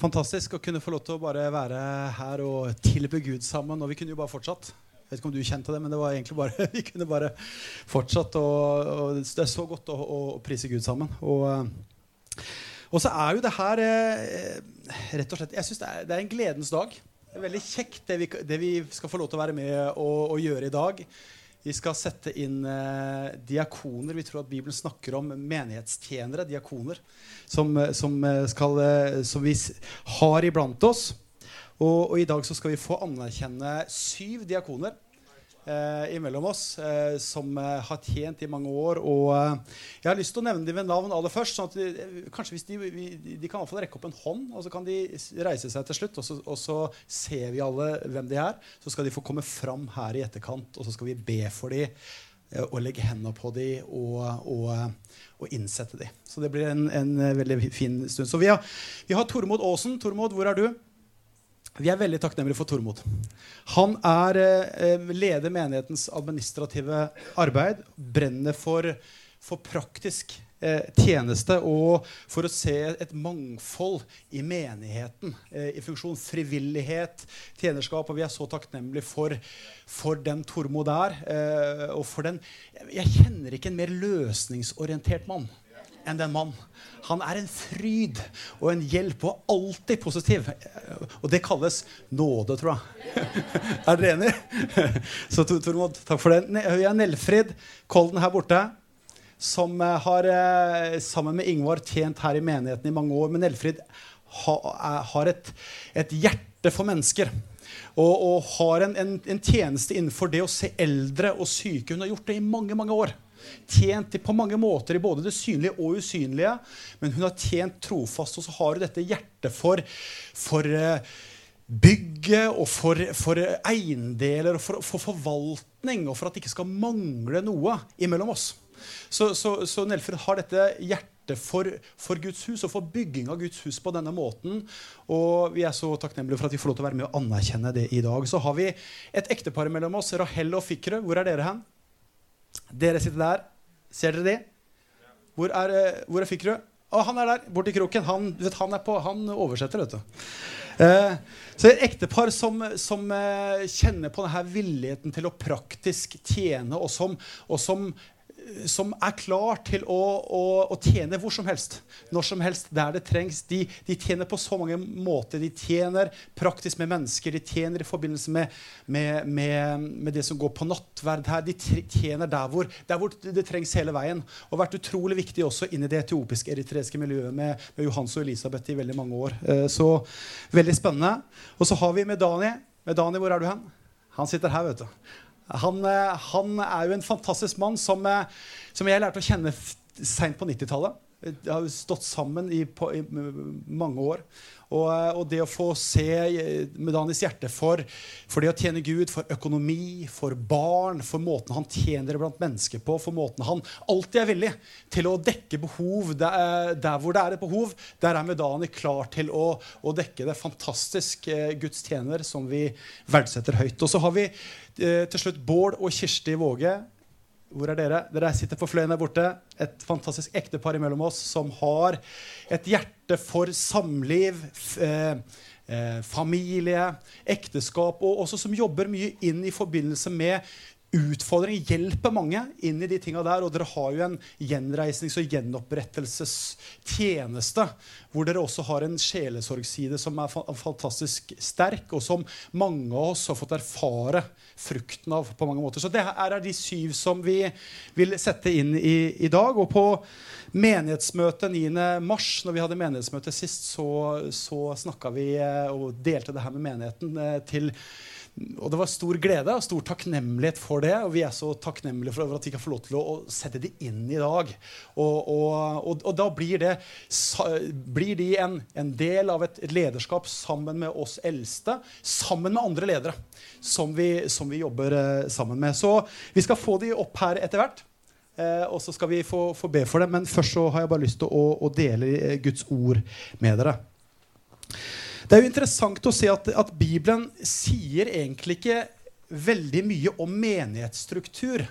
Fantastisk å kunne få lov til å bare være her og tilbe Gud sammen. Og vi kunne jo bare fortsatt. Jeg vet ikke om du kjente det, men det var egentlig bare, vi kunne bare fortsatt. Og, og det er så godt å, å, prise Gud sammen. Og, og, så er jo det her eh, rett og slett Jeg syns det, det, er en gledens dag. Det er veldig kjekt det vi, det vi skal få lov til å være med og, og gjøre i dag. Vi skal sette inn eh, diakoner. Vi tror at Bibelen snakker om menighetstjenere, diakoner, som, eh, som, eh, skal, eh, som vi har iblant oss. Og, og, i dag så skal vi få anerkjenne syv diakoner eh, imellom oss eh, som eh, har tjent i mange år. Og eh, jeg har lyst til å nevne dem ved navn aller først. sånn at de, eh, kanskje hvis de, vi, de kan i hvert fall rekke opp en hånd, og så kan de reise seg til slutt. Og så, og så, ser vi alle hvem de er. Så skal de få komme fram her i etterkant, og så skal vi be for dem. Og legge hendene på dem og, og, og, innsette dem. Så det blir en, en veldig fin stund. Så vi har, vi har Tormod Aasen. Tormod, hvor er du? Vi er veldig takknemlige for Tormod. Han er eh, leder menighetens administrative arbeid. Brenner for, for praktisk eh, tjeneste og for å se et mangfold i menigheten. Eh, I funksjon frivillighet, tjenerskap. Og vi er så takknemlige for, for den Tormod er. Eh, og for den Jeg kjenner ikke en mer løsningsorientert mann enn den mann. Han er en fryd og en hjelp og alltid positiv. Og det kalles nåde, tror jeg. er dere enige? Så Tormod, takk for det. Vi har Nelfrid Kolden her borte. Som eh, har eh, sammen med Ingvar tjent her i menigheten i mange år. Men Nelfrid har et, et hjerte for mennesker. Og, og har en, en, en tjeneste innenfor det å se eldre og syke. Hun har gjort det i mange, mange år tjent på mange måter i både det synlige og usynlige. Men hun har tjent trofast, og så har hun dette hjertet for, for eh, bygget og for, for eiendeler og for, for, forvaltning, og for at det ikke skal mangle noe imellom oss. Så, så, så Nelfrid har dette hjertet for, for, Guds hus og for bygging av Guds hus på denne måten. Og vi er så takknemlige for at vi får lov til å være med og anerkjenne det i dag. Så har vi et ektepar mellom oss, Rahel og Fikre. Hvor er dere hen? Dere sitter der. Ser dere de? Hvor er, eh, hvor er Fikkerud? Å, han er der, borti kroken. Han, vet, han, på, han oversetter, vet du. Eh, så et ektepar som, som eh, kjenner på denne villigheten til å praktisk tjene, og som, og som som er klar til å, å, å, tjene hvor som helst. Når som helst, der det trengs. De, de, tjener på så mange måter. De tjener praktisk med mennesker. De tjener i forbindelse med, med, med, med det som går på nattverd her. De tjener der hvor, der hvor, det trengs hele veien. Og vært utrolig viktig også inn i det etiopisk-eritreiske miljøet med, Johans og Elisabeth i veldig mange år. Eh, så veldig spennende. Og så har vi med Dani. Med Dani, hvor er du hen? Han sitter her, vet du. Han, eh, han, er jo en fantastisk mann som, eh, som jeg lærte å kjenne seint på 90-tallet. Har stått sammen i, på, i mange år. Og, eh, og, det å få se Medanis hjerte for, for, det å tjene Gud, for økonomi, for barn, for måten han tjener blant mennesker på, for måten han alltid er villig til å dekke behov der, der hvor det er et behov, der er Medani klar til å, å dekke det. Fantastisk eh, Guds tjener som vi verdsetter høyt. Og så har vi eh, til slutt Bård og Kirsti Våge. Hvor er dere? Dere sitter på fløyen der borte. Et fantastisk ektepar imellom oss som har et hjerte for samliv, eh, eh, familie, ekteskap, og også som jobber mye inn i forbindelse med utfordring hjelper mange inn i de tinga der. Og dere har jo en gjenreisnings- og gjenopprettelsestjeneste hvor dere også har en sjelesorgside som er fantastisk sterk, og som mange av oss har fått erfare frukten av på mange måter. Så det her er de syv som vi vil sette inn i, i dag. Og på menighetsmøtet 9. mars, når vi hadde menighetsmøte sist, så, så snakka vi eh, og delte det her med menigheten eh, til og det var stor glede og stor takknemlighet for det. Og vi er så takknemlige for at vi kan få lov til å, sette det inn i dag. Og, og, og, og da blir, det, blir de en, en, del av et lederskap sammen med oss eldste, sammen med andre ledere som vi, som vi jobber eh, sammen med. Så vi skal få de opp her etter hvert. Eh, og så skal vi få, få, be for det. Men først så har jeg bare lyst til å, å dele Guds ord med dere. Det er jo interessant å se at, at, Bibelen sier egentlig ikke veldig mye om menighetsstruktur.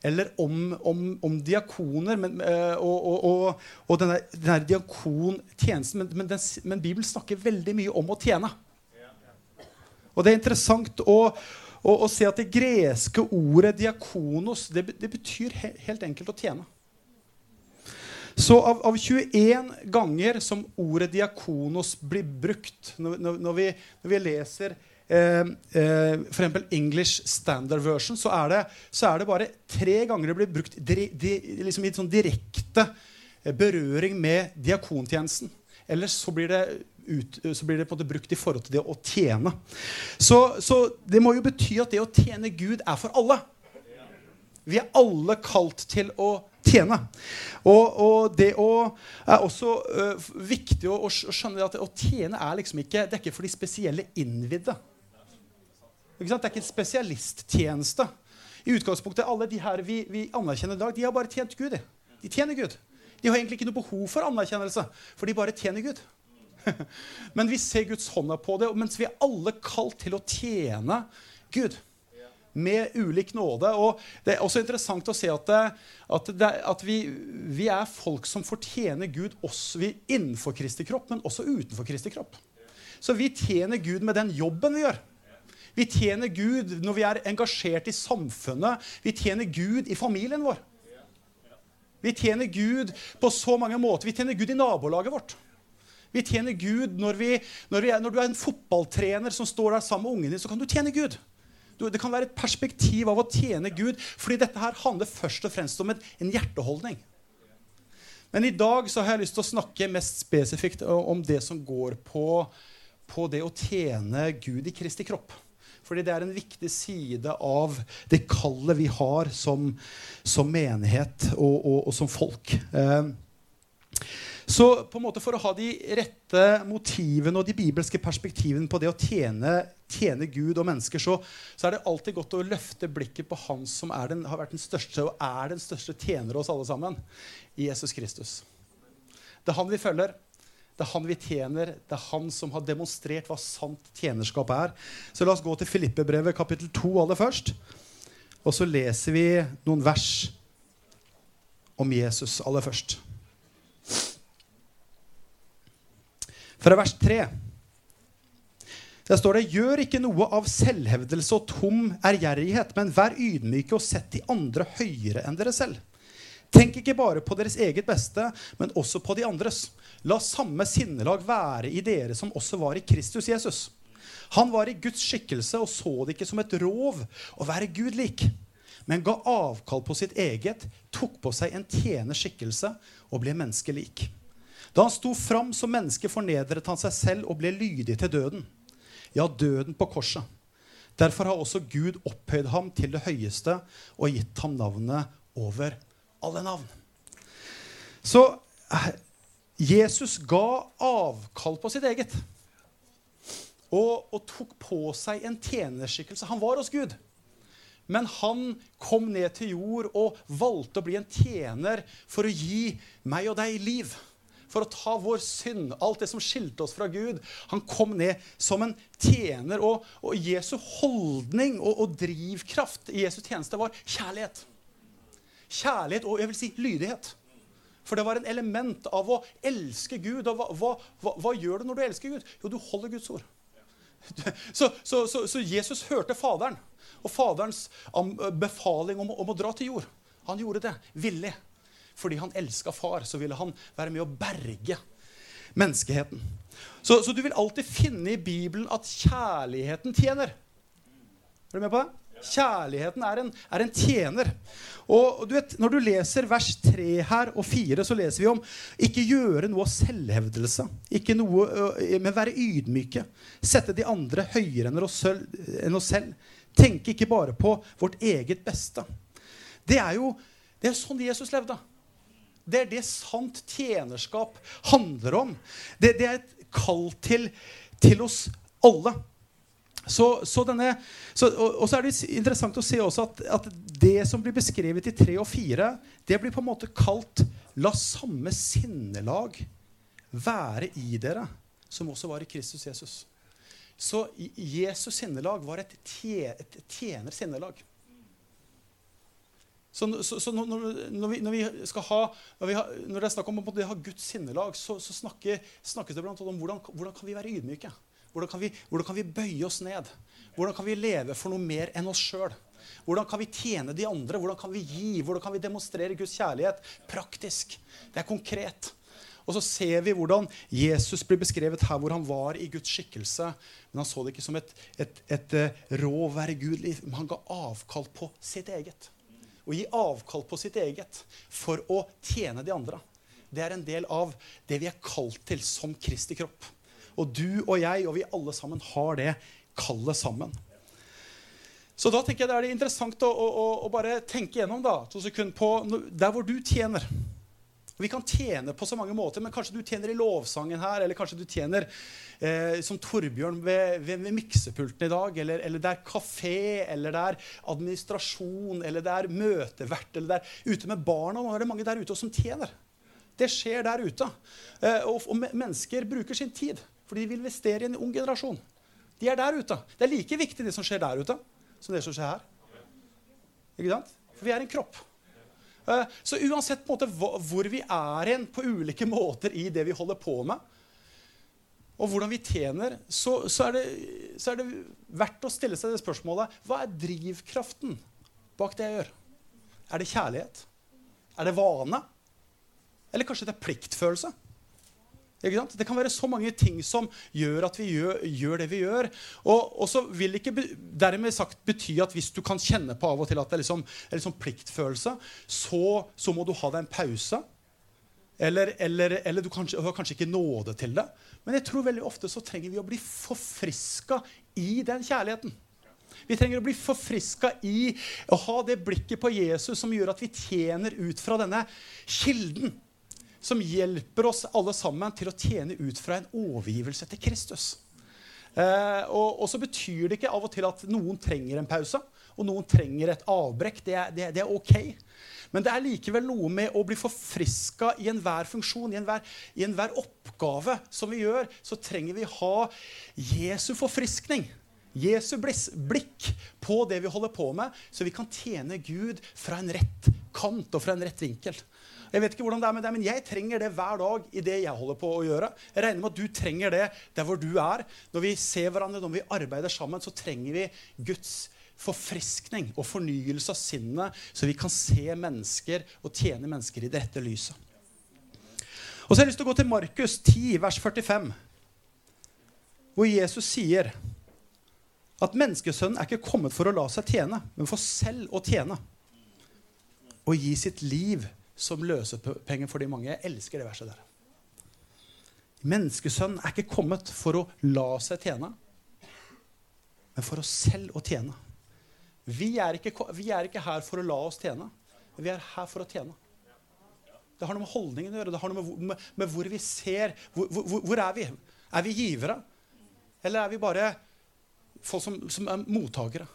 eller om, om, om diakoner men, eh, og, og, og, og denne, denne diakontjenesten. Men, men, den, men, Bibelen snakker veldig mye om å tjene. Og det er interessant å, å, å se at det greske ordet 'diakonos' det, det betyr he, helt enkelt å tjene. Så av, av, 21 ganger som ordet 'diakonos' blir brukt når, når, vi, når vi, leser eh, eh, f.eks. English Standard Version, så er, det, så er, det, bare tre ganger det blir brukt di, di, liksom i sånn direkte eh, berøring med diakontjenesten. Ellers så blir det, ut, så blir det på en måte brukt i forhold til det å tjene. Så, så det må jo bety at det å tjene Gud er for alle. Vi er alle kalt til å tjene. Og, og det å, er også uh, viktig å, å, skjønne at å tjene er liksom ikke det er ikke for de spesielle innvidde. Det er ikke en spesialisttjeneste. I utgangspunktet, Alle de her vi, vi anerkjenner i dag, de har bare tjent Gud. De tjener Gud. De har egentlig ikke noe behov for anerkjennelse, for de bare tjener Gud. Men vi ser Guds hånda på det, mens vi er alle kalt til å tjene Gud. Med ulik nåde. Og Det er også interessant å se at, at, det, at vi, vi, er folk som fortjener Gud også, vi innenfor Kristi kropp, men også utenfor Kristi kropp. Så vi tjener Gud med den jobben vi gjør. Vi tjener Gud når vi er engasjert i samfunnet. Vi tjener Gud i familien vår. Vi tjener Gud på så mange måter. Vi tjener Gud i nabolaget vårt. Vi tjener Gud når, vi, når, vi er, når du er en fotballtrener som står der sammen med ungen din, så kan du tjene Gud. Det kan være et perspektiv av å tjene Gud, fordi dette her handler først og fremst om en hjerteholdning. Men i dag så har jeg lyst til å snakke mest spesifikt om det som går på, på det å tjene Gud i Kristi kropp. Fordi det er en viktig side av det kallet vi har som, som menighet og, og, og, som folk. Eh, så på en måte for å ha de rette motivene og de bibelske perspektivene på det å tjene, tjene Gud og mennesker, så, så, er det alltid godt å løfte blikket på Han som den, har vært den største og er den største tjener oss alle sammen, i Jesus Kristus. Det er han vi følger. Det er han vi tjener. Det er han som har demonstrert hva sant tjenerskap er. Så la oss gå til Filippebrevet kapittel 2 aller først. Og så leser vi noen vers om Jesus aller først. Fra vers 3. Der står det Gjør ikke noe av selvhevdelse og tom ærgjerrighet, men vær ydmyke og sett de andre høyere enn dere selv. Tenk ikke bare på deres eget beste, men også på de andres. La samme sinnelag være i dere som også var i Kristus Jesus. Han var i Guds skikkelse og så det ikke som et rov å være Gud lik, men ga avkall på sitt eget, tok på seg en tjenerskikkelse og ble menneskelik. Da han sto fram som menneske, fornedret han seg selv og ble lydig til døden. Ja, døden på korset. Derfor har også Gud opphøyd ham til det høyeste og gitt ham navnet over alle navn. Så eh, Jesus ga avkall på sitt eget og, og, tok på seg en tjenerskikkelse. Han var hos Gud. Men han kom ned til jord og valgte å bli en tjener for å gi meg og deg liv. For å ta vår synd, alt det som skilte oss fra Gud. Han kom ned som en tjener. Og, og Jesu holdning og, og drivkraft i Jesu tjeneste var kjærlighet. Kjærlighet og jeg vil si lydighet. For det var en element av å elske Gud. Og hva, hva, hva, hva gjør du når du elsker Gud? Jo, du holder Guds ord. Så, så, så, så Jesus hørte Faderen og Faderens befaling om, om, å dra til jord. Han gjorde det villig. Fordi han elska far, så ville han være med å berge menneskeheten. Så, du vil alltid finne i Bibelen at kjærligheten tjener. Er du med på det? Kjærligheten er en, er en, tjener. Og du vet, Når du leser vers 3 her og 4, så leser vi om ikke gjøre noe av selvhevdelse. Ikke noe, Men være ydmyke. Sette de andre høyere enn oss, enn selv. Tenke ikke bare på vårt eget beste. Det er jo det er sånn Jesus levde. Det er det sant tjenerskap handler om. Det, det er et kall til, til oss alle. Så, så denne, så, og, og, så er det interessant å se også at, at, det som blir beskrevet i 3 og 4, det blir på en måte kalt 'la samme sinnelag være i dere', som også var i Kristus Jesus. Så Jesus sinnelag var et, tje, et tjener sinnelag. Så, så, så når, når, vi, når, vi, skal ha, når, vi har, når det er snakk om å ha Guds sinnelag, så, så snakker, snakkes det blant annet om hvordan, hvordan kan vi være ydmyke. Hvordan kan, vi, hvordan kan vi bøye oss ned? Hvordan kan vi leve for noe mer enn oss sjøl? Hvordan kan vi tjene de andre? Hvordan kan vi gi? Hvordan kan vi demonstrere Guds kjærlighet? Praktisk. Det er konkret. Og så ser vi hvordan Jesus blir beskrevet her hvor han var i Guds skikkelse. Men han så det ikke som et, et, et, et eh, rå være Gud. Han ga avkall på sitt eget. Å gi avkall på sitt eget for å tjene de andre. Det er en del av det vi er kalt til som Kristi kropp. Og du og jeg og vi alle sammen har det kallet sammen. Så da tenker jeg det er interessant å, å, å bare tenke gjennom da, to sekunder på der hvor du tjener. Vi kan tjene på så mange måter, men kanskje du tjener i lovsangen her, eller kanskje du tjener eh, som Torbjørn ved, ved, ved miksepulten i dag, eller, eller, det er kafé, eller det er administrasjon, eller det er møtevert, eller det er ute med barna. Nå er det mange der ute som tjener. Det skjer der ute. Eh, og, og mennesker bruker sin tid, fordi de vil investere i en ung generasjon. De er der ute. Det er like viktig det som skjer der ute, som det som skjer her. Ikke sant? For vi er en kropp. Eh, så uansett på en måte hvor vi er hen på ulike måter i det vi holder på med, og hvordan vi tjener, så, så, er det, så, er det, verdt å stille seg det spørsmålet Hva er drivkraften bak det jeg gjør? Er det kjærlighet? Er det vane? Eller kanskje det er pliktfølelse? Det kan være så mange ting som gjør at vi gjør, gjør det vi gjør. Og, og, så vil ikke dermed sagt bety at hvis du kan kjenne på av og til at det er liksom, er liksom pliktfølelse, så, så, må du ha deg en pause. Eller, eller, eller du, kanskje, du har kanskje ikke nåde til det. Men jeg tror veldig ofte så trenger vi å bli forfriska i den kjærligheten. Vi trenger å bli forfriska i å ha det blikket på Jesus som gjør at vi tjener ut fra denne kilden som hjelper oss alle sammen til å tjene ut fra en overgivelse til Kristus. Eh, og, og, så betyr det ikke av og til at noen trenger en pause, og noen trenger et avbrekk. Det er, det, det er ok. Men det er likevel noe med å bli forfriska i enhver funksjon, i enhver, i enhver oppgave som vi gjør. Så trenger vi ha Jesu forfriskning. Jesu blikk på det vi holder på med, så vi kan tjene Gud fra en rett kant og fra en rett vinkel. Jeg vet ikke hvordan det er med deg, men jeg trenger det hver dag i det jeg holder på å gjøre. Jeg regner med at du trenger det der hvor du er. Når vi ser hverandre, når vi arbeider sammen, så trenger vi Guds forfriskning og fornyelse av sinnet, så vi kan se mennesker og tjene mennesker i det rette lyset. Og så har jeg lyst til å gå til Markus 10, vers 45, hvor Jesus sier at menneskesønnen er ikke kommet for å la seg tjene, men for selv å tjene. Og gi sitt liv som løsepenger for de mange. Jeg elsker det verset der. Menneskesønnen er ikke kommet for å la seg tjene, men for oss selv å tjene. Vi er, ikke, vi er ikke her for å la oss tjene. Vi er her for å tjene. Det har noe med holdningen å gjøre. Det har noe med, med, med hvor vi ser hvor, hvor, hvor, er vi? Er vi givere? Eller er vi bare folk som, som er mottakere?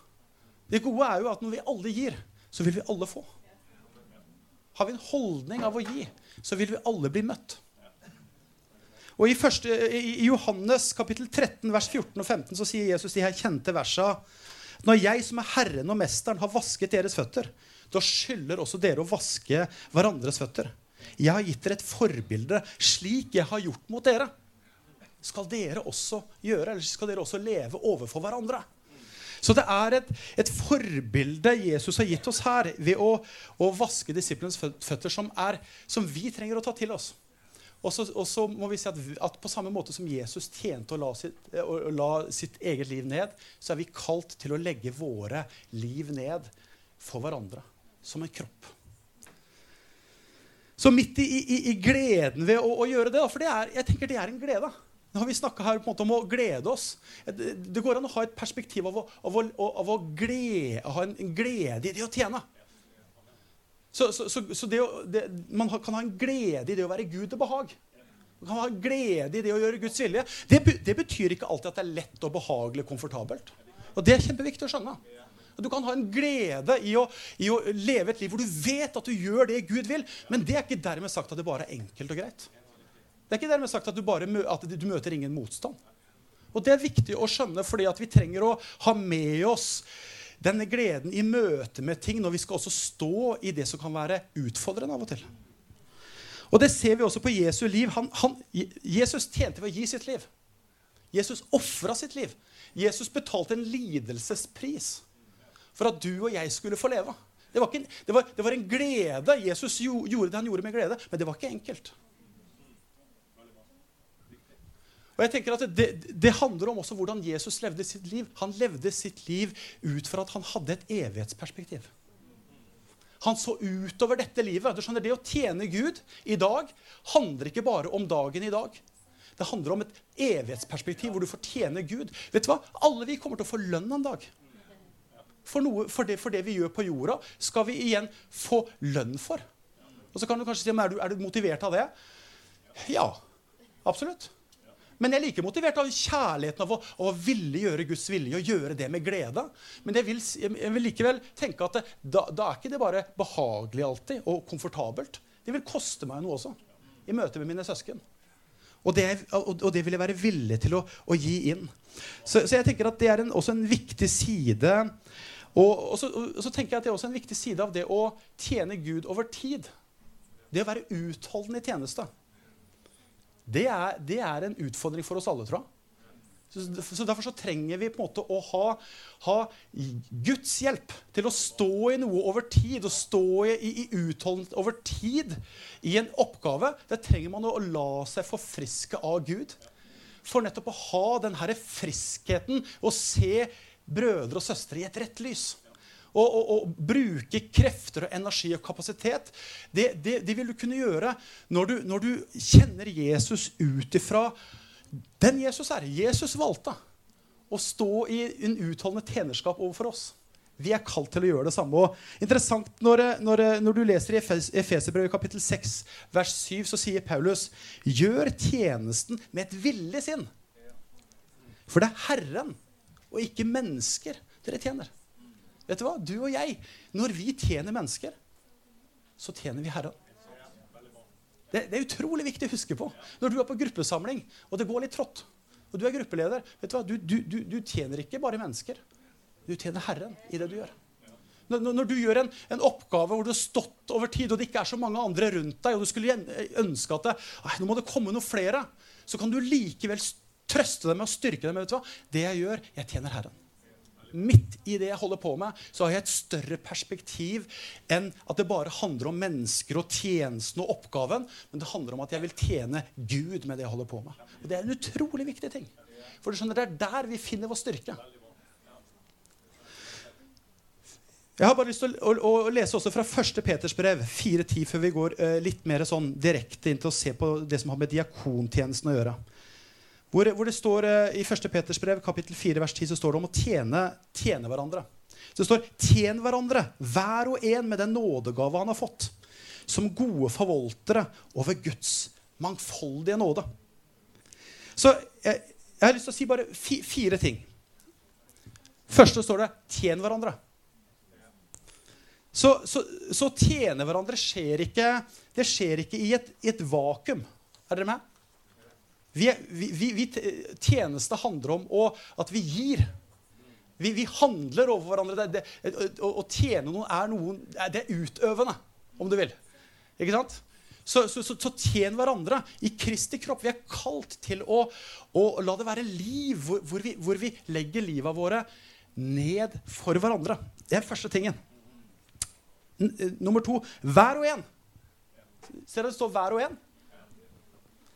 Det gode er jo at når vi alle gir, så vil vi alle få. Har vi en holdning av å gi, så vil vi alle bli møtt. Og I, første, i Johannes kapittel 13, vers 14 og 15 så sier Jesus de her kjente versa Når jeg som er Herren og Mesteren, har vasket deres føtter, da skylder også dere å vaske hverandres føtter. Jeg har gitt dere et forbilde slik jeg har gjort mot dere. Skal dere også gjøre, eller skal dere også leve overfor hverandre? Så det er et, et, forbilde Jesus har gitt oss her ved å, å vaske disiplenes føtter, som, er, som, vi trenger å ta til oss. Og så, må vi si at, at, på samme måte som Jesus tjente å la, sitt, å la sitt eget liv ned, så er vi kalt til å legge våre liv ned for hverandre. Som en kropp. Så midt i, i, i gleden ved å, å, gjøre det, for det er, jeg tenker det er en glede nå har vi snakka her på en måte om å glede oss. Det går an å ha et perspektiv av å, av å, av å glede, ha en glede i det å tjene. Så, så, så, så det å, det, man kan ha en glede i det å være Gud til behag. Man kan ha en glede i det å gjøre Guds vilje. Det, det betyr ikke alltid at det er lett og behagelig og komfortabelt. Og Det er kjempeviktig å skjønne. Du kan ha en glede i å, i å leve et liv hvor du vet at du gjør det Gud vil. Men det er ikke dermed sagt at det bare er enkelt og greit. Det er ikke dermed sagt at du, bare at du møter ingen motstand. Og Det er viktig å skjønne, fordi vi trenger å ha med oss Denne gleden i møte med ting når vi skal også stå i det som kan være utfordrende av og til. Og det ser vi også på Jesu liv. Han, han, Jesus tjente ved å gi sitt liv. Jesus ofra sitt liv. Jesus betalte en lidelsespris for at du og jeg skulle få leve. Det var, en, det, var, det var, en glede. Jesus gjorde det han gjorde med glede, men det var ikke enkelt. Og jeg tenker at det, det, handler om også hvordan Jesus levde sitt liv. Han levde sitt liv ut fra at han hadde et evighetsperspektiv. Han så utover dette livet. Du skjønner, Det å tjene Gud i dag handler ikke bare om dagen i dag. Det handler om et evighetsperspektiv hvor du får tjene Gud. Vet du hva? Alle vi kommer til å få lønn en dag. For, noe, for, det, for, det, vi gjør på jorda, skal vi igjen få lønn for. Og så kan du kanskje si er du, er du motivert av det. Ja, absolutt. Men jeg er like motivert av kjærligheten av å, å ville gjøre Guds vilje og gjøre det med glede. Men jeg vil, jeg vil likevel tenke at det, da, da, er ikke det bare behagelig alltid og komfortabelt. Det vil koste meg noe også i møte med mine søsken. Og det, og det vil jeg være villig til å, å gi inn. Så, så, jeg tenker at det er en, også en viktig side og, og, så, og, så, tenker jeg at Det er også en viktig side av det å tjene Gud over tid. Det å være utholdende i tjeneste. Det er, det er en utfordring for oss alle, tror jeg. Så, Derfor så trenger vi på en måte å ha, ha, Guds hjelp til å stå i noe over tid. Og stå i, i, utholdenhet over tid i en oppgave. Det trenger man å la seg forfriske av Gud. For nettopp å ha den friskheten og se brødre og søstre i et rett lys. Og, og, og, bruke krefter og energi og kapasitet. Det, det, det vil du kunne gjøre når du, når du kjenner Jesus ut ifra den Jesus er. Jesus valgte å stå i en utholdende tjenerskap overfor oss. Vi er kalt til å gjøre det samme. Og interessant Når, når, når du leser i Efeserbrevet kapittel 6, vers 7, så sier Paulus.: Gjør tjenesten med et villig sinn. For det er Herren og ikke mennesker dere tjener. Vet Du hva? Du og jeg, når vi tjener mennesker, så tjener vi Herren. Det, det, er utrolig viktig å huske på. Når du er på gruppesamling, og det går litt trått, og du er gruppeleder vet Du hva? Du, du, du, du tjener ikke bare mennesker. Du tjener Herren i det du gjør. Når, når du gjør en, en, oppgave hvor du har stått over tid, og det ikke er så mange andre rundt deg, og du skulle ønske at det, nå må det komme noen flere, så kan du likevel trøste dem å styrke dem. vet du hva? Det jeg gjør, jeg tjener Herren. Midt i det jeg holder på med, så har jeg et større perspektiv enn at det bare handler om mennesker og tjenesten og oppgaven. Men det handler om at jeg vil tjene Gud med det jeg holder på med. Og Det er en utrolig viktig ting. For du skjønner, det er der vi finner vår styrke. Jeg har bare lyst til å, å, å lese også fra 1. Peters brev 4.10 før vi går uh, litt mer sånn direkte inn til å se på det som har med diakontjenesten å gjøre. Hvor, hvor, det står eh, I 1. Peters brev kapittel 4, vers 10 så står det om å tjene, tjene hverandre. Så det står 'tjen hverandre, hver og en med den nådegave han har fått', som gode forvoltere over Guds mangfoldige nåde. Så jeg, jeg har lyst til å si bare fi, fire ting. Første står det 'tjen hverandre'. Så, så, så tjene hverandre skjer ikke, det skjer ikke i et, i et vakuum. Er dere med? Vi, vi, vi, tjeneste handler om å, at vi gir. Vi, handler overfor hverandre. Det, det, å, å, tjene noen er, noen det er utøvende, om du vil. Ikke sant? Så, så, så, så, tjen hverandre i Kristi kropp. Vi er kalt til å, å la det være liv hvor, hvor, vi, hvor vi legger livet våre ned for hverandre. Det er første tingen. N nummer to hver og en. Ser dere det står 'hver og en'?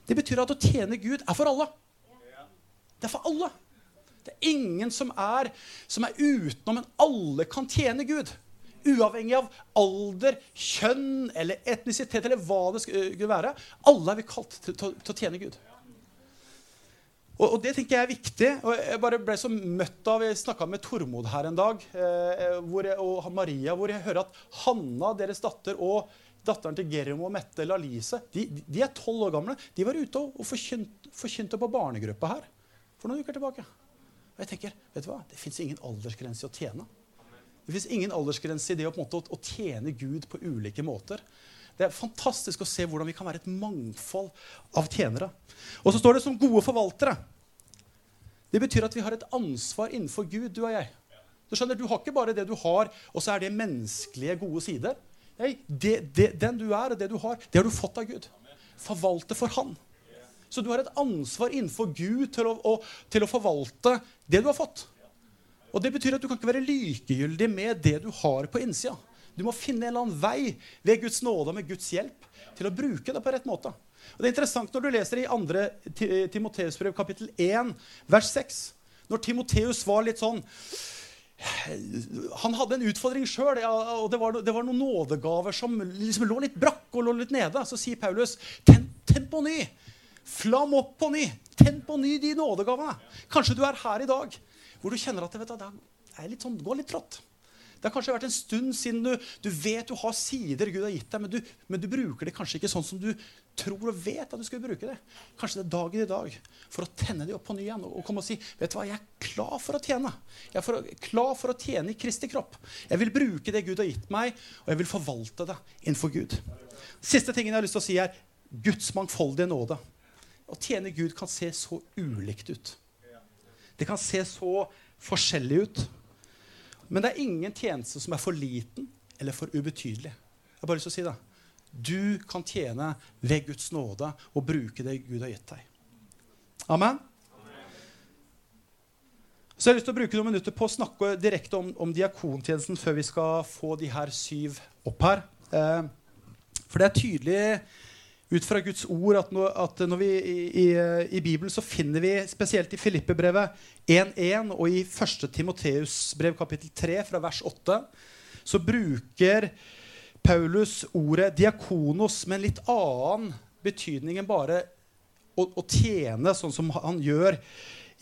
Det betyr at å tjene Gud er for alle. Det er for alle. Det er ingen som er, som er utenom, men alle kan tjene Gud. Uavhengig av alder, kjønn eller etnisitet eller hva det skulle være. Alle er vi kalt til, til, til å tjene Gud. Og, og, det tenker jeg er viktig. og Jeg bare ble så møtt av Jeg snakka med Tormod her en dag, eh, jeg, og Maria, hvor jeg hører at Hanna, deres datter, og datteren til Germo og Mette eller Alice, de, de er tolv år gamle. De var ute og, forkynte, på barnegruppa her for noen uker tilbake. Og jeg tenker, vet du hva? Det fins ingen aldersgrense i å tjene. Det fins ingen aldersgrense i det å, måte, å, tjene Gud på ulike måter. Det er fantastisk å se hvordan vi kan være et mangfold av tjenere. Og så står det som gode forvaltere. Det betyr at vi har et ansvar innenfor Gud, du og jeg. Du skjønner, du har ikke bare det du har, og så er det menneskelige, gode sider. Nei, det, det, Den du er, og det du har, det har du fått av Gud. Forvalte for Han. Så du har et ansvar innenfor Gud til å, å, til å forvalte det du har fått. Og Det betyr at du kan ikke være likegyldig med det du har på innsida. Du må finne en eller annen vei ved Guds nåde og med Guds hjelp til å bruke det på rett måte. Og Det er interessant når du leser i 2. Timoteus brev kapittel 1, vers 6. Når Timoteus var litt sånn han hadde en utfordring sjøl, ja, og det var, det var, noen nådegaver som liksom lå litt brakk og lå litt nede. Så sier Paulus, tenn, ten på ny! Flam opp på ny! Tenn på ny de nådegavene. Kanskje du er her i dag hvor du kjenner at vet du, det litt sånn, går litt trått. Det har kanskje vært en stund siden du, du vet du har sider Gud har gitt deg, men du, men du, bruker det kanskje ikke sånn som du tror og vet at du skal bruke det. Kanskje det er dagen i dag for å tenne det opp på ny igjen og, og komme og si vet du hva, jeg er klar for å tjene. Jeg er for, klar for å tjene i Kristi kropp. Jeg vil bruke det Gud har gitt meg, og jeg vil forvalte det innenfor Gud. Siste tingen jeg har lyst til å si, er Guds mangfoldige nåde. Å tjene Gud kan se så ulikt ut. Det kan se så forskjellig ut. Men det er ingen tjeneste som er for liten eller for ubetydelig. Jeg har bare lyst til å si det. Du kan tjene ved Guds nåde og bruke det Gud har gitt deg. Amen? Så jeg har lyst til å bruke noen minutter på å snakke direkte om, om diakontjenesten før vi skal få de her syv opp her. Eh, for det er tydelig ut fra Guds ord at når, at når vi i, i, i, Bibelen så finner vi spesielt i Filippebrevet 1.1 og i 1. Timoteus brev kapittel 3 fra vers 8 så bruker Paulus ordet diakonos med en litt annen betydning enn bare å, å tjene sånn som han gjør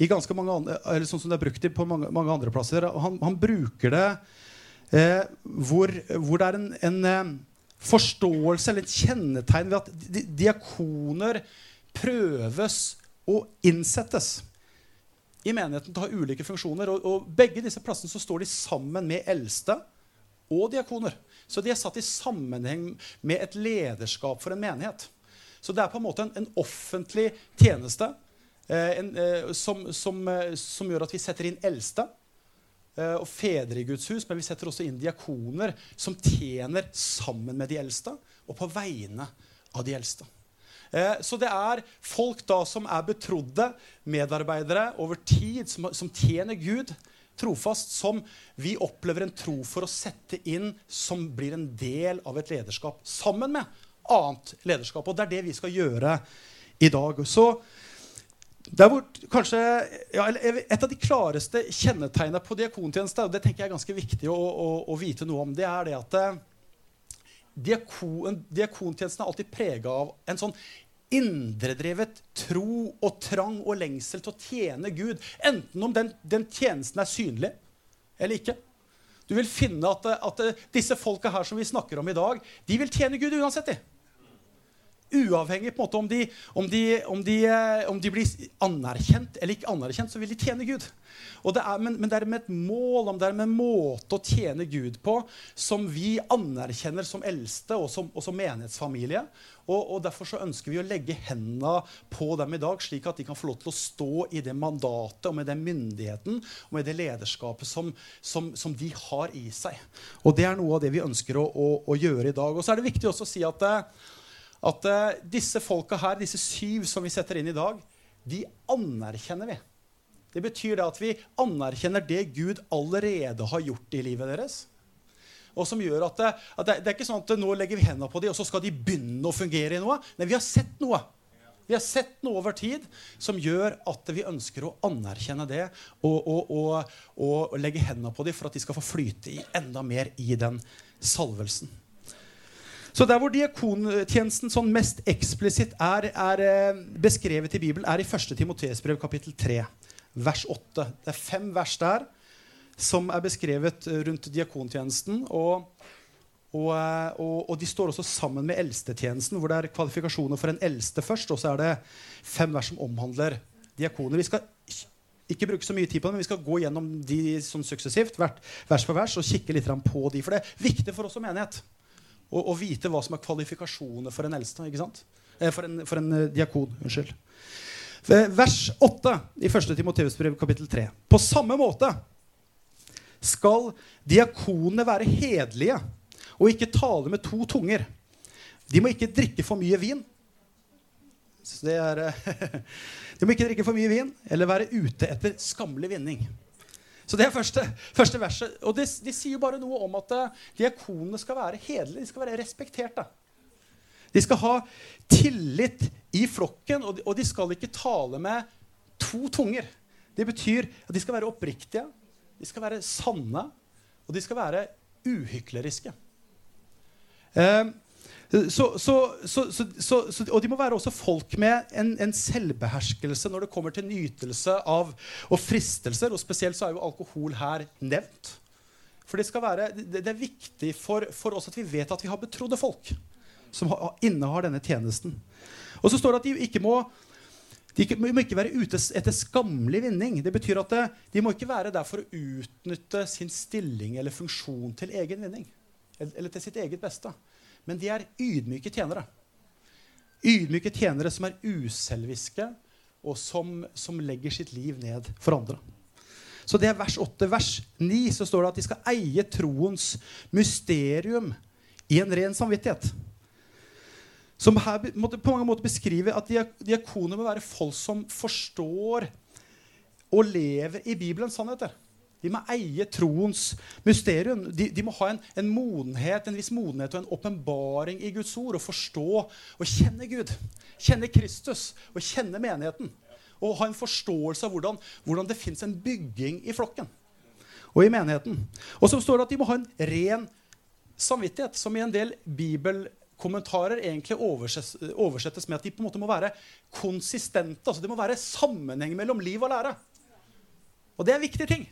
i ganske mange andre, eller sånn som det er brukt på mange, mange andre plasser. Han, han bruker det eh, hvor, hvor, det er en, en eh, forståelse eller et kjennetegn ved at diakoner prøves og innsettes i menigheten til å ha ulike funksjoner. Og, og begge disse plassene så står de sammen med eldste og diakoner. Så de er satt i sammenheng med et lederskap for en menighet. Så det er på en måte en, en offentlig tjeneste eh, en, eh, som, som, eh, som, gjør at vi setter inn eldste. Eh, og fedre i Guds hus, men vi setter også inn diakoner som tjener sammen med de eldste og på vegne av de eldste. Eh, så det er folk da som er betrodde medarbeidere over tid, som, som tjener Gud trofast, som vi opplever en tro for å sette inn, som blir en del av et lederskap sammen med annet lederskap. Og det er det vi skal gjøre i dag. Så hvor kanskje, ja, Et av de klareste kjennetegnene på diakontjeneste og det tenker jeg er ganske viktig å, å, å vite noe om, det er det at eh, diakon, diakontjenesten er alltid prega av en sånn indredrevet tro og trang og lengsel til å tjene Gud. Enten om den, den tjenesten er synlig eller ikke. Du vil finne at, at, disse folka her som vi snakker om i dag, de vil tjene Gud uansett. de. Uavhengig på en måte om de, om, de, om, de, eh, om de, blir anerkjent eller ikke anerkjent, så vil de tjene Gud. Det er, men, men, det er med et mål, om det er med en måte å tjene Gud på som vi anerkjenner som eldste og som, og som menighetsfamilie. Og, og, Derfor så ønsker vi å legge hendene på dem i dag, slik at de kan få lov til å stå i det mandatet og med den myndigheten og med det lederskapet som, som, som de har i seg. Og Det er noe av det vi ønsker å, å, å gjøre i dag. Og så er det viktig også å si at eh, at uh, disse folka her, disse syv som vi setter inn i dag, de anerkjenner vi. Det betyr det at vi anerkjenner det Gud allerede har gjort i livet deres. Og som gjør at, det, at det, det er ikke sånn at nå legger vi hendene på dem, og så skal de begynne å fungere i noe. Nei, vi har sett noe. Vi har sett noe over tid som gjør at vi ønsker å anerkjenne det og, og, og, og legge hendene på dem for at de skal få flyte i enda mer i den salvelsen. Så der hvor diakontjenesten sånn mest eksplisitt er, er, eh, beskrevet i Bibelen, er i 1. Timotees brev kapittel 3, vers 8. Det er fem vers der som er beskrevet eh, rundt diakontjenesten. Og, og, eh, og, og, de står også sammen med eldstetjenesten, hvor det er kvalifikasjoner for en eldste først. Og så er det fem vers som omhandler diakoner. Vi skal ikke bruke så mye tid på det, men vi skal gå gjennom de sånn suksessivt, vers for vers, og kikke litt på de. For det er viktig for oss som menighet å, vite hva som er kvalifikasjoner for en eldste. ikke sant? Eh, for, en, for en eh, diakon. Unnskyld. Vers 8 i 1. Timoteus brev kapittel 3. På samme måte skal diakonene være hederlige og ikke tale med to tunger. De må ikke drikke for mye vin. Er, de må ikke drikke for mye vin eller være ute etter skammelig vinning. Så det er første, første verset. Og det, de sier jo bare noe om at uh, diakonene skal være hederlige. De skal være respekterte. De skal ha tillit i flokken, og de, og de skal ikke tale med to tunger. Det betyr at de skal være oppriktige, de skal være sanne, og de skal være uhykleriske. Uh, så, så, så, og de må være også folk med en, en, selvbeherskelse når det kommer til nytelse av og fristelser. Og spesielt så er jo alkohol her nevnt. For det, være, det, det er viktig for, for, oss at vi vet at vi har betrodde folk som innehar denne tjenesten. Og så står det at de ikke må de må ikke være ute etter skammelig vinning. Det betyr at De må ikke være der for å utnytte sin stilling eller funksjon til egen vinning. Eller til sitt eget beste. Men de er ydmyke tjenere. Ydmyke tjenere som er uselviske, og som, som legger sitt liv ned for andre. Så det er vers 8. Vers 9 så står det at de skal eie troens mysterium i en ren samvittighet. Som her på mange måter beskriver at diakoner må være folk som forstår og lever i Bibelens sannheter. De må eie troens mysterium. De, de må ha en, en, modenhet, en viss modenhet og en åpenbaring i Guds ord. Og forstå og kjenne Gud. Kjenne Kristus og kjenne menigheten. Og ha en forståelse av hvordan, hvordan det fins en bygging i flokken og i menigheten. Og så står det at de må ha en ren samvittighet, som i en del bibelkommentarer egentlig oversettes, oversettes med at de på en måte må være konsistente. altså Det må være sammenheng mellom liv og lære. Og det er en viktig ting.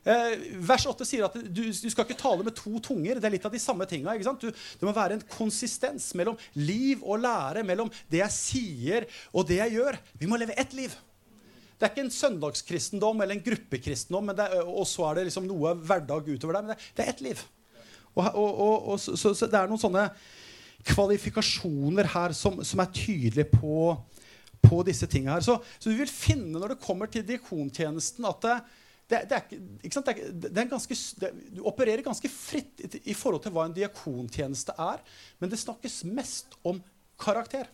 Eh, vers 8 sier at du, du, skal ikke tale med to tunger. Det er litt av de samme tinga. Det må være en konsistens mellom liv og lære, mellom det jeg sier og det jeg gjør. Vi må leve ett liv. Det er ikke en søndagskristendom eller en gruppekristendom, er, og så er det liksom noe hverdag utover der. Men det, det er ett liv. Og, og, og så, så, så, det er noen sånne kvalifikasjoner her som, som er tydelige på, på disse tinga her. Så, så, du vil finne når det kommer til diakontjenesten, at det, det, det, er, det er ganske, du opererer ganske fritt i, i, forhold til hva en diakontjeneste er. Men det snakkes mest om karakter.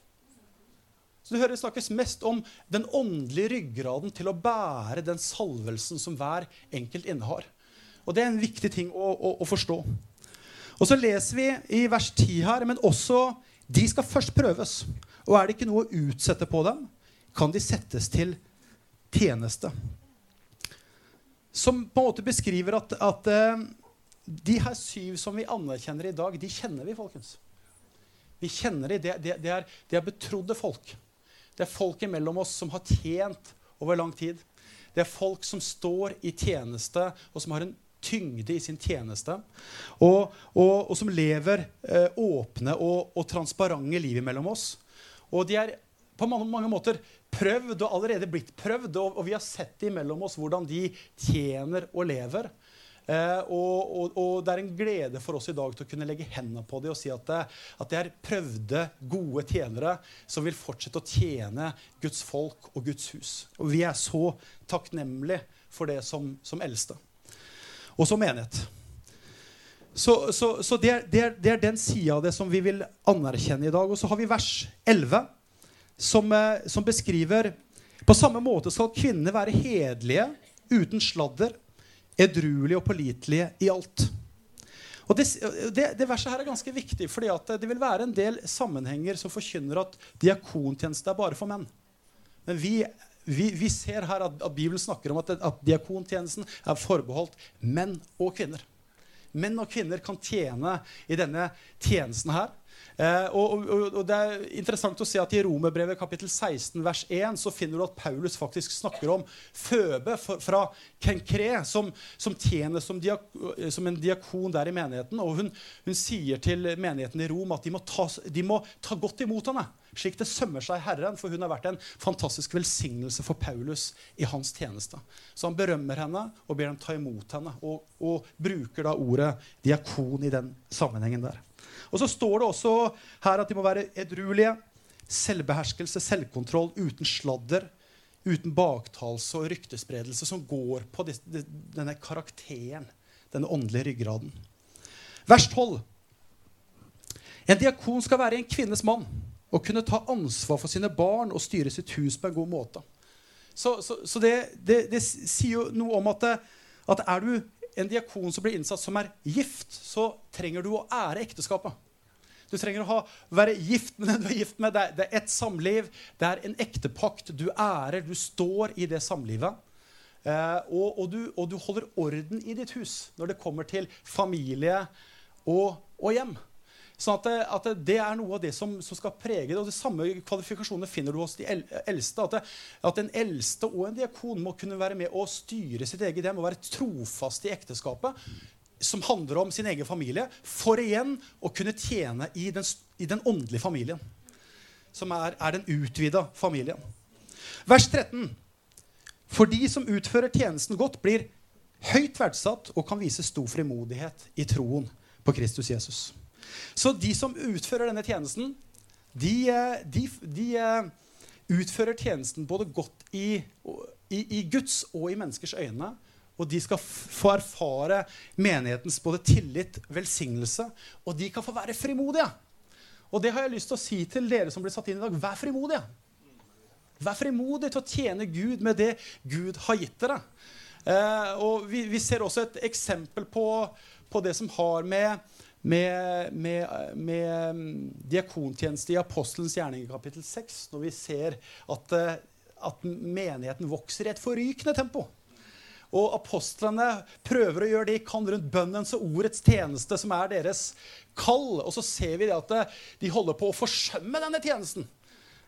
Så du hører Det snakkes mest om den åndelige ryggraden til å bære den salvelsen som hver enkelt innehar. Og Det er en viktig ting å, å, å forstå. Og Så leser vi i vers 10 her, men også de skal først prøves. Og er det ikke noe å utsette på dem, kan de settes til tjeneste som på en måte beskriver at, at uh, de her syv som vi anerkjenner i dag, de kjenner vi, folkens. Vi kjenner de, det, de, de er, de er betrodde folk. Det er folk imellom oss som har tjent over lang tid. Det er folk som står i tjeneste, og som har en tyngde i sin tjeneste. Og, og, og som lever eh, åpne og, og, transparente liv mellom oss. Og de er på mange, mange måter prøvd og allerede blitt prøvd. Og, og, vi har sett imellom oss hvordan de tjener og lever. Eh, og, og, og, det er en glede for oss i dag til å kunne legge hendene på dem og si at det, at det er prøvde, gode tjenere som vil fortsette å tjene Guds folk og Guds hus. Og vi er så takknemlige for det som, som eldste. Og som menighet. Så, så, så det, er, det, er, det, er, den sida av det som vi vil anerkjenne i dag. Og så har vi vers 11 som, eh, som beskriver På samme måte skal kvinner være hederlige, uten sladder, edruelige og pålitelige i alt. Og det, det, det, verset her er ganske viktig, fordi det vil være en del sammenhenger som forkynner at diakontjeneste er bare for menn. Men vi, vi, vi ser her at, at, Bibelen snakker om at, at diakontjenesten er forbeholdt menn og kvinner. Menn og kvinner kan tjene i denne tjenesten her. Eh, og, og, og, Det er interessant å se at i Romerbrevet kapittel 16 vers 1 så finner du at Paulus faktisk snakker om Føbe fra Kenkre, som, som tjener som, diak, som, en diakon der i menigheten. Og hun, hun, sier til menigheten i Rom at de må, ta, de må ta godt imot henne, slik det sømmer seg Herren, for hun har vært en fantastisk velsignelse for Paulus i hans tjeneste. Så han berømmer henne og ber dem ta imot henne, og, og bruker da ordet diakon i den sammenhengen der. Og så står det også her at de må være edruelige. Selvbeherskelse, selvkontroll, uten sladder, uten baktalelse og ryktespredelse, som går på denne karakteren, denne åndelige ryggraden. Vers 12. En diakon skal være en kvinnes mann og kunne ta ansvar for sine barn og styre sitt hus på en god måte. Så, så, så det, det, det, sier jo noe om at, at er du en diakon som blir innsatt som er gift, så trenger du å ære ekteskapet. Du trenger å ha, være gift med den du er gift med. Det er, det ett samliv. Det er en ektepakt. Du ærer, du står i det samlivet. Eh, og, og, du, og, du, holder orden i ditt hus når det kommer til familie og, og hjem. Sånn at, det, at det, er noe av det som, som, skal prege det. Og de samme kvalifikasjonene finner du hos de eldste. At, det, at en eldste og en diakon må kunne være med og styre sitt eget hjem og være trofast i ekteskapet. Som handler om sin egen familie, for igjen å kunne tjene i den, i den åndelige familien. Som er, er den utvida familien. Vers 13. For de som utfører tjenesten godt, blir høyt verdsatt og kan vise stor frimodighet i troen på Kristus Jesus. Så de som utfører denne tjenesten, de, eh, de, de eh, utfører tjenesten både godt i, i, i, Guds og i menneskers øyne. Og de skal få erfare menighetens både tillit, velsignelse, og de kan få være frimodige. Og det har jeg lyst til å si til dere som blir satt inn i dag. Vær frimodige. Vær frimodig til å tjene Gud med det Gud har gitt dere. Eh, og vi, vi, ser også et eksempel på, på det som har med med, med, med mm, diakontjeneste i apostelens gjerning kapittel 6, når vi ser at, eh, at menigheten vokser i et forrykende tempo. Og apostlene prøver å gjøre det de kan rundt bønnens og ordets tjeneste, som er deres kall. Og så ser vi at eh, de holder på å forsømme denne tjenesten.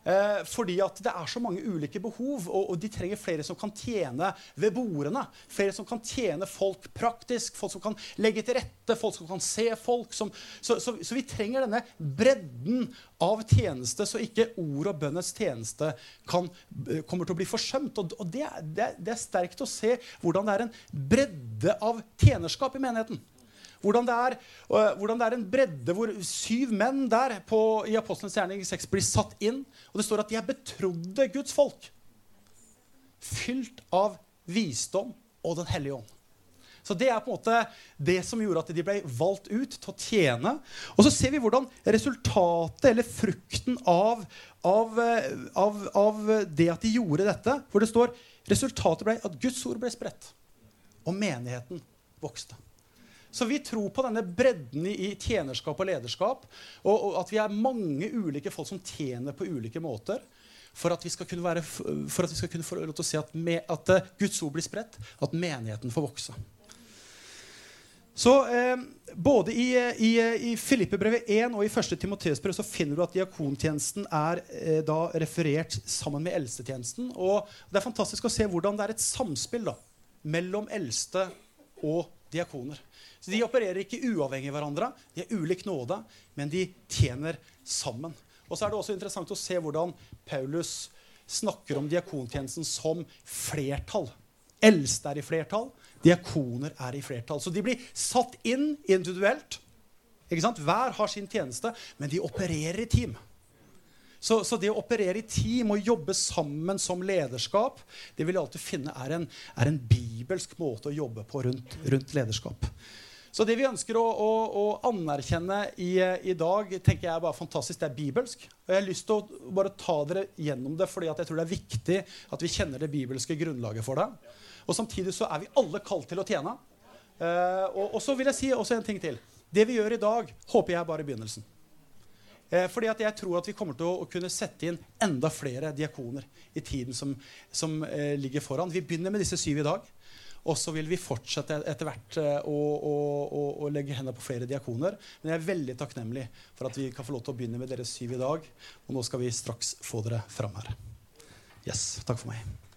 Eh, fordi at det er så mange ulike behov, og, og, de trenger flere som kan tjene ved bordene. Flere som kan tjene folk praktisk, folk som kan legge til rette, folk som kan se folk. Som, så, så, så, vi trenger denne bredden av tjeneste, så ikke ord og bønnets tjeneste kan, eh, kommer til å bli forsømt. Og, og det, det, det er sterkt å se hvordan det er en bredde av tjenerskap i menigheten. Hvordan det, er, hvordan det er en bredde hvor syv menn der på, i Apostelens gjerning 6 blir satt inn. Og det står at de er betrodde Guds folk. Fylt av visdom og Den hellige ånd. Så Det er på en måte det som gjorde at de ble valgt ut til å tjene. Og så ser vi hvordan resultatet, eller frukten av, av, av, av det at de gjorde dette Hvor det står resultatet ble at Guds ord ble spredt, og menigheten vokste. Så vi tror på denne bredden i, tjenerskap og lederskap. Og, og, at vi er mange ulike folk som tjener på ulike måter. For at vi skal kunne, være, for at vi skal kunne få lov til å se at, med, at uh, Guds ord blir spredt. At menigheten får vokse. Så eh, Både i, i, i Filippebrevet 1 og i 1. Timoteusbrev så finner du at diakontjenesten er eh, da referert sammen med eldstetjenesten. Og det er fantastisk å se hvordan det er et samspill da, mellom eldste og diakoner. Så De opererer ikke uavhengig av hverandre. De er ulik nåde, men de tjener sammen. Og så er det også interessant å se hvordan Paulus snakker om diakontjenesten som flertall. Eldste er i flertall, diakoner er i flertall. Så de blir satt inn individuelt. Hver har sin tjeneste, men de opererer i team. Så, så, det å operere i team og jobbe sammen som lederskap det vil jeg alltid finne er en, er en bibelsk måte å jobbe på rundt, rundt lederskap. Så det vi ønsker å, å, å anerkjenne i, i, dag, tenker jeg er bare fantastisk. Det er bibelsk. Og jeg har lyst til å bare ta dere gjennom det, fordi jeg tror det er viktig at vi kjenner det bibelske grunnlaget for det. Og samtidig så er vi alle kalt til å tjene. Uh, og, og, så vil jeg si også en ting til. Det vi gjør i dag, håper jeg er bare begynnelsen. Eh, fordi at jeg tror at vi kommer til å, kunne sette inn enda flere diakoner i tiden som, som eh, ligger foran. Vi begynner med disse syv i dag. Og så vil vi fortsette etter hvert eh, å, å, å, å legge hendene på flere diakoner. Men jeg er veldig takknemlig for at vi kan få lov til å begynne med dere syv i dag. Og nå skal vi straks få dere fram her. Yes, takk for meg.